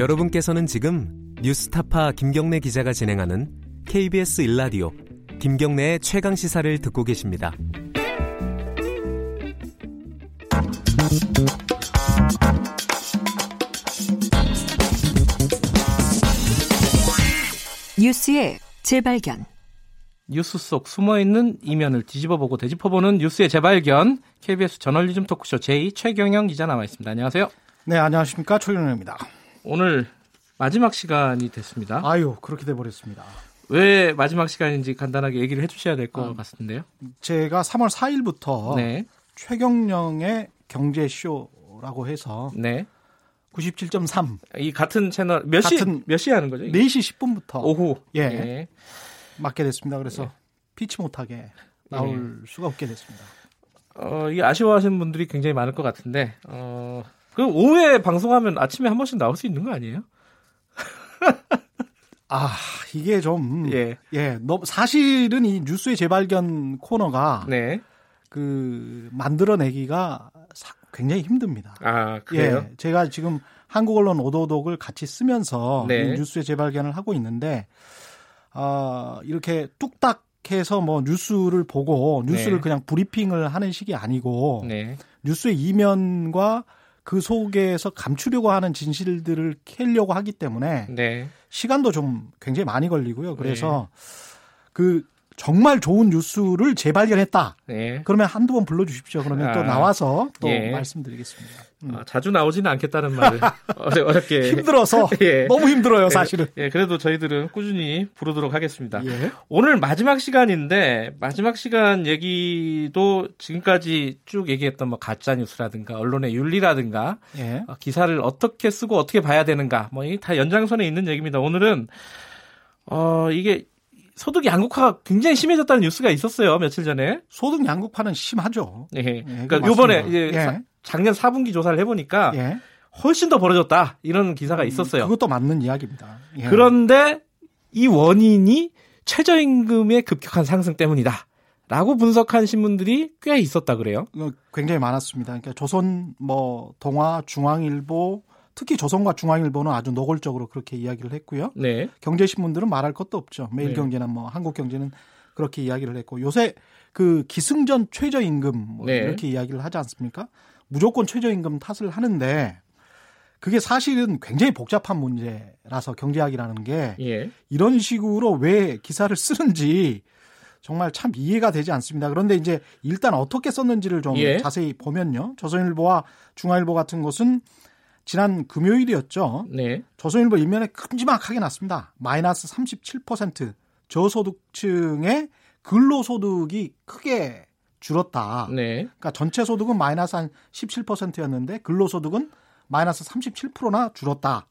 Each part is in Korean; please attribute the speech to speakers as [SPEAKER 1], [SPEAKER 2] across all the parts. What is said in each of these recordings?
[SPEAKER 1] 여러분께서는 지금 뉴스타파 김경래 기자가 진행하는 KBS 일라디오 김경래의 최강 시사를 듣고 계십니다.
[SPEAKER 2] 뉴스의 재발견.
[SPEAKER 3] 뉴스 속 숨어있는 이면을 뒤집어보고 되짚어보는 뉴스의 재발견. KBS 저널리즘 토크쇼 제2 최경영 기자 나와 있습니다. 안녕하세요.
[SPEAKER 4] 네, 안녕하십니까. 최경영입니다.
[SPEAKER 3] 오늘 마지막 시간이 됐습니다.
[SPEAKER 4] 아유, 그렇게 돼버렸습니다.
[SPEAKER 3] 왜 마지막 시간인지 간단하게 얘기를 해주셔야 될것 아, 같은데요.
[SPEAKER 4] 제가 3월 4일부터 네. 최경영의 경제쇼라고 해서 네. 97.3.
[SPEAKER 3] 이 같은 채널 몇 시, 몇 시에 하는 거죠?
[SPEAKER 4] 4시 10분부터.
[SPEAKER 3] 오후.
[SPEAKER 4] 예. 예. 맡게 됐습니다. 그래서 예. 피치 못하게 나올 예. 수가 없게 됐습니다.
[SPEAKER 3] 어, 이 아쉬워하시는 분들이 굉장히 많을 것 같은데, 어, 그럼 오후에 방송하면 아침에 한 번씩 나올 수 있는 거 아니에요?
[SPEAKER 4] 아, 이게 좀, 예. 예, 너, 사실은 이 뉴스의 재발견 코너가, 네. 그, 만들어내기가 사, 굉장히 힘듭니다.
[SPEAKER 3] 아, 그래요?
[SPEAKER 4] 예, 제가 지금 한국 언론 오도독을 같이 쓰면서 네. 뉴스의 재발견을 하고 있는데, 아, 이렇게 뚝딱 해서 뭐 뉴스를 보고 뉴스를 네. 그냥 브리핑을 하는 식이 아니고 네. 뉴스의 이면과 그 속에서 감추려고 하는 진실들을 캐려고 하기 때문에 네. 시간도 좀 굉장히 많이 걸리고요. 그래서 네. 그 정말 좋은 뉴스를 재발견했다. 네. 그러면 한두 번 불러주십시오. 그러면 아, 또 나와서 또 예. 말씀드리겠습니다.
[SPEAKER 3] 음. 아, 자주 나오지는 않겠다는 말을 어렵게
[SPEAKER 4] 힘들어서 예. 너무 힘들어요 예. 사실은.
[SPEAKER 3] 예, 그래도 저희들은 꾸준히 부르도록 하겠습니다. 예. 오늘 마지막 시간인데 마지막 시간 얘기도 지금까지 쭉 얘기했던 뭐 가짜 뉴스라든가 언론의 윤리라든가 예. 어, 기사를 어떻게 쓰고 어떻게 봐야 되는가 뭐이다 연장선에 있는 얘기입니다. 오늘은 어 이게 소득 양극화가 굉장히 심해졌다는 뉴스가 있었어요 며칠 전에.
[SPEAKER 4] 소득 양극화는 심하죠.
[SPEAKER 3] 예. 예 그러니까 요번에 이제 예. 작년 4분기 조사를 해보니까 예. 훨씬 더 벌어졌다 이런 기사가 음, 있었어요.
[SPEAKER 4] 그것도 맞는 이야기입니다.
[SPEAKER 3] 예. 그런데 이 원인이 최저임금의 급격한 상승 때문이다. 라고 분석한 신문들이 꽤 있었다 그래요.
[SPEAKER 4] 어, 굉장히 많았습니다. 그러니까 조선 뭐 동아 중앙일보 특히 조선과 중앙일보는 아주 노골적으로 그렇게 이야기를 했고요. 네. 경제신문들은 말할 것도 없죠. 매일경제나 네. 뭐 한국경제는 그렇게 이야기를 했고 요새 그 기승전 최저임금 뭐 네. 이렇게 이야기를 하지 않습니까? 무조건 최저임금 탓을 하는데 그게 사실은 굉장히 복잡한 문제라서 경제학이라는 게 예. 이런 식으로 왜 기사를 쓰는지 정말 참 이해가 되지 않습니다. 그런데 이제 일단 어떻게 썼는지를 좀 예. 자세히 보면요. 조선일보와 중앙일보 같은 것은 지난 금요일이었죠. 네. 조선일보 일면에 큼지막하게 났습니다. 마이너스 37% 저소득층의 근로소득이 크게 줄었다. 네. 그러니까 전체 소득은 마이너스 한 17%였는데 근로소득은 마이너스 37%나 줄었다.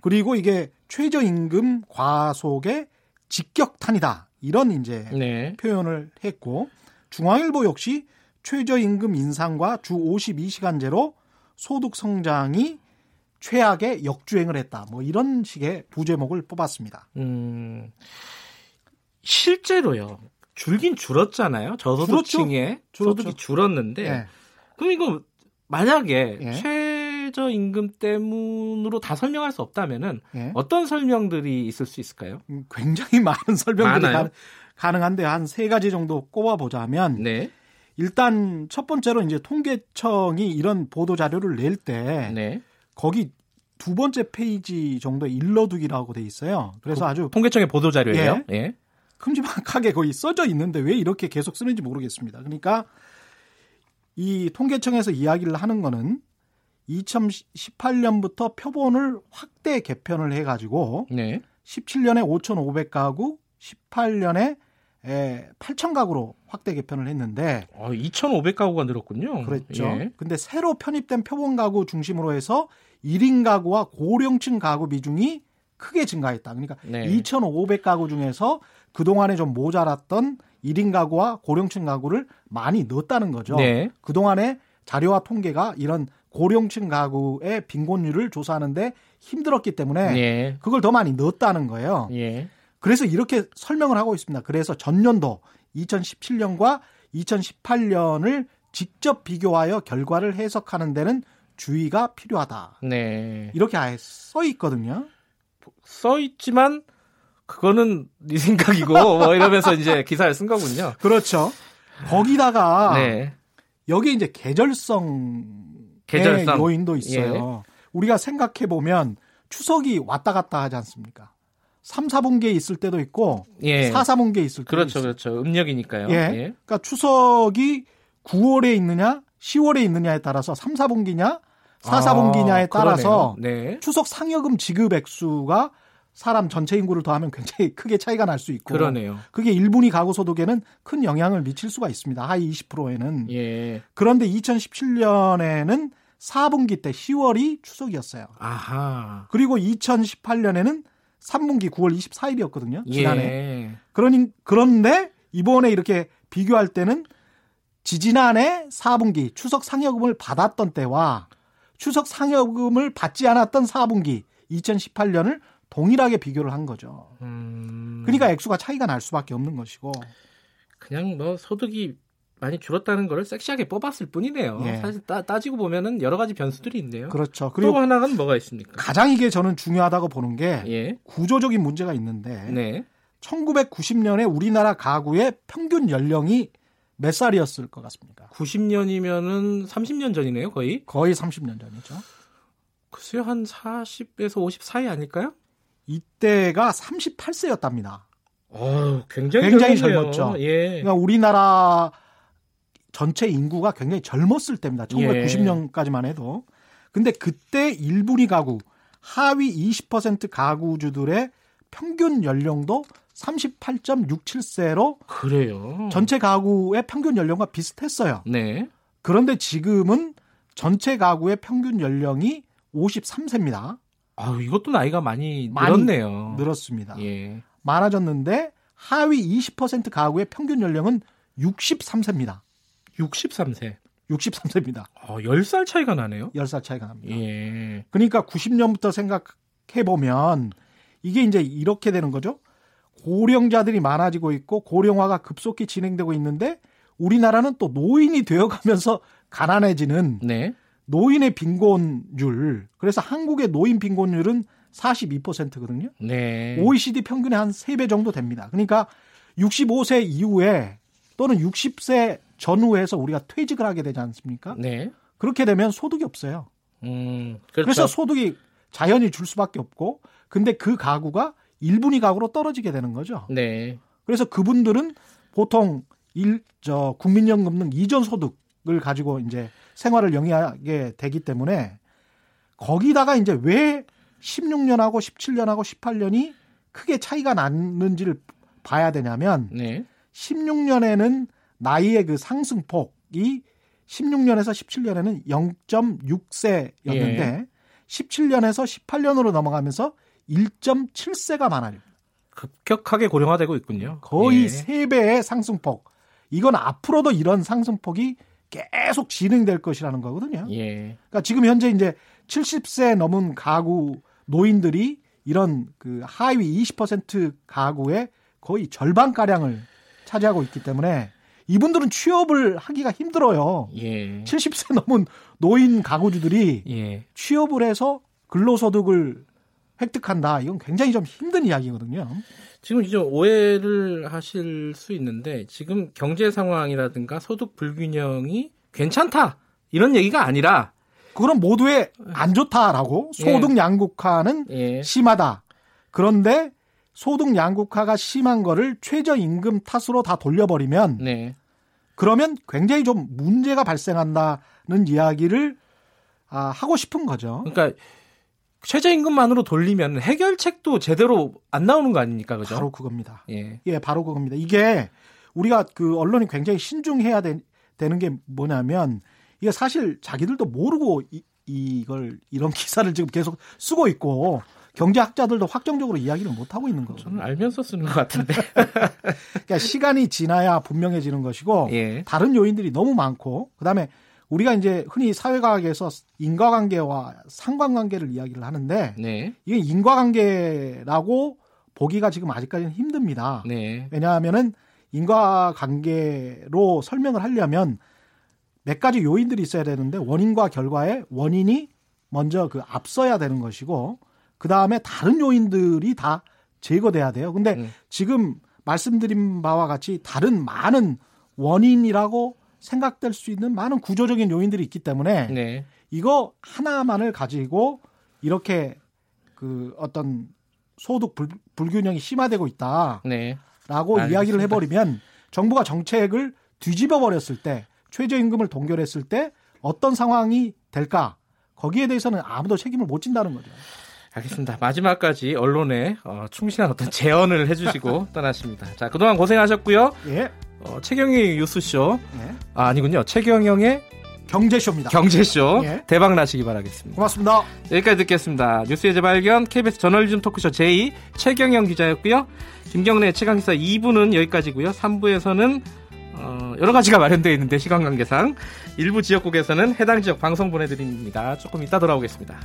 [SPEAKER 4] 그리고 이게 최저임금 과속의 직격탄이다. 이런 이제 네. 표현을 했고 중앙일보 역시 최저임금 인상과 주 52시간제로 소득 성장이 최악의 역주행을 했다. 뭐 이런 식의 부제목을 뽑았습니다. 음,
[SPEAKER 3] 실제로요. 줄긴 줄었잖아요. 저소득층의 소득이 줄었는데 네. 그럼 이거 만약에 네. 최저 임금 때문으로 다 설명할 수 없다면은 네. 어떤 설명들이 있을 수 있을까요?
[SPEAKER 4] 음, 굉장히 많은 설명들이 가, 가능한데 한 세 가지 정도 꼽아 보자면 네. 일단 첫 번째로 이제 통계청이 이런 보도 자료를 낼때 네. 거기 두 번째 페이지 정도 일러두기라고 돼 있어요. 그래서 아주
[SPEAKER 3] 통계청의 보도 자료예요. 예. 예.
[SPEAKER 4] 큼지막하게 거의 써져 있는데 왜 이렇게 계속 쓰는지 모르겠습니다. 그러니까 이 통계청에서 이야기를 하는 거는 2018년부터 표본을 확대 개편을 해가지고 네. 17년에 5,500가구, 18년에 에, 8천 가구로 확대 개편을 했는데
[SPEAKER 3] 아, 2,500가구가 늘었군요.
[SPEAKER 4] 그렇죠. 예. 근데 새로 편입된 표본 가구 중심으로 해서 1인 가구와 고령층 가구 비중이 크게 증가했다. 그러니까 네. 2,500가구 중에서 그동안에 좀 모자랐던 1인 가구와 고령층 가구를 많이 넣었다는 거죠. 네. 그동안에 자료와 통계가 이런 고령층 가구의 빈곤율을 조사하는데 힘들었기 때문에 네. 그걸 더 많이 넣었다는 거예요. 예. 그래서 이렇게 설명을 하고 있습니다. 그래서 전년도 2017년과 2018년을 직접 비교하여 결과를 해석하는 데는 주의가 필요하다. 네. 이렇게 아예 써 있거든요.
[SPEAKER 3] 써 있지만 그거는 네 생각이고 뭐 이러면서 이제 기사를 쓴 거군요.
[SPEAKER 4] 그렇죠. 거기다가 네. 여기 이제 계절성 계절성 요인도 있어요. 예. 우리가 생각해 보면 추석이 왔다 갔다 하지 않습니까? 3, 4분기에 있을 때도 있고 예. 4, 4분기에 있을 때도
[SPEAKER 3] 그렇죠, 있어요. 그렇죠. 음력이니까요.
[SPEAKER 4] 예. 예. 그러니까 추석이 9월에 있느냐, 10월에 있느냐에 따라서 3, 4분기냐, 4, 아, 4분기냐에 따라서 네. 추석 상여금 지급 액수가 사람 전체 인구를 더하면 굉장히 크게 차이가 날 수 있고
[SPEAKER 3] 그러네요.
[SPEAKER 4] 그게 1분위 가구 소득에는 큰 영향을 미칠 수가 있습니다. 하위 20%에는. 예. 그런데 2017년에는 4분기 때 10월이 추석이었어요. 아하. 그리고 2018년에는 3분기 9월 24일이었거든요. 지난해. 예. 그러니 그런데 이번에 이렇게 비교할 때는 지지난해 4분기 추석 상여금을 받았던 때와 추석 상여금을 받지 않았던 4분기 2018년을 동일하게 비교를 한 거죠. 음... 그러니까 액수가 차이가 날 수밖에 없는 것이고.
[SPEAKER 3] 그냥 뭐 소득이 많이 줄었다는 거를 섹시하게 뽑았을 뿐이네요. 예. 사실 따, 지고 보면은 여러 가지 변수들이 있네요.
[SPEAKER 4] 그렇죠.
[SPEAKER 3] 그리고 또 하나는 뭐가 있습니까?
[SPEAKER 4] 가장 이게 저는 중요하다고 보는 게 예. 구조적인 문제가 있는데 네. 1990년에 우리나라 가구의 평균 연령이 몇 살이었을 것 같습니까?
[SPEAKER 3] 90년이면은 30년 전이네요, 거의.
[SPEAKER 4] 거의 30년 전이죠.
[SPEAKER 3] 글쎄요, 한 40에서 50 사이 아닐까요?
[SPEAKER 4] 이때가 38세였답니다.
[SPEAKER 3] 어, 굉장히,
[SPEAKER 4] 굉장히 젊었죠. 예. 그러니까 우리나라 전체 인구가 굉장히 젊었을 때입니다. 1990년까지만 해도. 근데 그때 1분위 가구, 하위 20% 가구주들의 평균 연령도 38.67세로
[SPEAKER 3] 그래요.
[SPEAKER 4] 전체 가구의 평균 연령과 비슷했어요. 네. 그런데 지금은 전체 가구의 평균 연령이 53세입니다.
[SPEAKER 3] 아, 이것도 나이가 많이, 늘었네요.
[SPEAKER 4] 늘었습니다. 예. 많아졌는데 하위 20% 가구의 평균 연령은 63세입니다.
[SPEAKER 3] 63세.
[SPEAKER 4] 63세입니다.
[SPEAKER 3] 아, 10살 차이가 나네요.
[SPEAKER 4] 10살 차이가 납니다. 예. 그러니까 90년부터 생각해 보면 이게 이제 이렇게 되는 거죠. 고령자들이 많아지고 있고 고령화가 급속히 진행되고 있는데 우리나라는 또 노인이 되어가면서 가난해지는 네. 노인의 빈곤율. 그래서 한국의 노인 빈곤율은 42%거든요. 네. OECD 평균의 한 3배 정도 됩니다. 그러니까 65세 이후에 또는 60세 전후에서 우리가 퇴직을 하게 되지 않습니까? 네. 그렇게 되면 소득이 없어요. 음, 그렇죠. 그래서 소득이 자연히 줄 수밖에 없고 근데 그 가구가 1분위 가구로 떨어지게 되는 거죠. 네. 그래서 그분들은 보통 일, 저, 국민연금 등 이전 소득을 가지고 이제 생활을 영위하게 되기 때문에 거기다가 이제 왜 16년하고 17년하고 18년이 크게 차이가 났는지를 봐야 되냐면 네. 16년에는 나이의 그 상승폭이 16년에서 17년에는 0.6세였는데 예. 17년에서 18년으로 넘어가면서 1.7세가 많아요.
[SPEAKER 3] 급격하게 고령화되고 있군요.
[SPEAKER 4] 거의 예. 3배의 상승폭. 이건 앞으로도 이런 상승폭이 계속 진행될 것이라는 거거든요. 예. 그러니까 지금 현재 이제 70세 넘은 가구 노인들이 이런 그 하위 20% 가구의 거의 절반 가량을 차지하고 있기 때문에 이분들은 취업을 하기가 힘들어요. 예. 70세 넘은 노인 가구주들이 예. 취업을 해서 근로소득을 획득한다. 이건 굉장히 좀 힘든 이야기거든요.
[SPEAKER 3] 지금 이제 오해를 하실 수 있는데 지금 경제 상황이라든가 소득 불균형이 괜찮다 이런 얘기가 아니라
[SPEAKER 4] 그건 모두의 안 좋다라고 예. 소득 양극화는 예. 심하다. 그런데 소득 양극화가 심한 거를 최저임금 탓으로 다 돌려버리면 네. 그러면 굉장히 좀 문제가 발생한다는 이야기를 아, 하고 싶은 거죠.
[SPEAKER 3] 그러니까 최저임금만으로 돌리면 해결책도 제대로 안 나오는 거 아닙니까? 그죠?
[SPEAKER 4] 바로 그겁니다. 예. 예, 바로 그겁니다. 이게 우리가 그 언론이 굉장히 신중해야 되, 되는 게 뭐냐면 이게 사실 자기들도 모르고 이, 이걸 이런 기사를 지금 계속 쓰고 있고 경제학자들도 확정적으로 이야기를 못 하고 있는 거죠.
[SPEAKER 3] 저는 알면서 쓰는 것 같은데.
[SPEAKER 4] 그러니까 시간이 지나야 분명해지는 것이고 예. 다른 요인들이 너무 많고 그다음에 우리가 이제 흔히 사회과학에서 인과관계와 상관관계를 이야기를 하는데 네. 이게 인과관계라고 보기가 지금 아직까지는 힘듭니다. 네. 왜냐하면은 인과관계로 설명을 하려면 몇 가지 요인들이 있어야 되는데 원인과 결과의 원인이 먼저 그 앞서야 되는 것이고 그 다음에 다른 요인들이 다 제거돼야 돼요. 근데 음. 지금 말씀드린 바와 같이 다른 많은 원인이라고 생각될 수 있는 많은 구조적인 요인들이 있기 때문에 네. 이거 하나만을 가지고 이렇게 그 어떤 소득 불, 균형이 심화되고 있다라고 네. 이야기를 해버리면 정부가 정책을 뒤집어 버렸을 때 최저임금을 동결했을 때 어떤 상황이 될까 거기에 대해서는 아무도 책임을 못 진다는 거죠.
[SPEAKER 3] 알겠습니다. 마지막까지 언론에 어, 충실한 어떤 재언을 해주시고 떠나십니다. 자 그동안 고생하셨고요. 예. 어, 최경영의 뉴스쇼 예. 아, 아니군요. 최경영의
[SPEAKER 4] 경제쇼입니다.
[SPEAKER 3] 경제쇼 예. 대박 나시기 바라겠습니다.
[SPEAKER 4] 고맙습니다.
[SPEAKER 3] 여기까지 듣겠습니다. 뉴스의 재발견 KBS 저널리즘 토크쇼 제2 최경영 기자였고요. 김경래 최강기사 2부는 여기까지고요. 3부에서는 어, 여러 가지가 마련되어 있는데 시간 관계상 일부 지역국에서는 해당 지역 방송 보내드립니다. 조금 이따 돌아오겠습니다.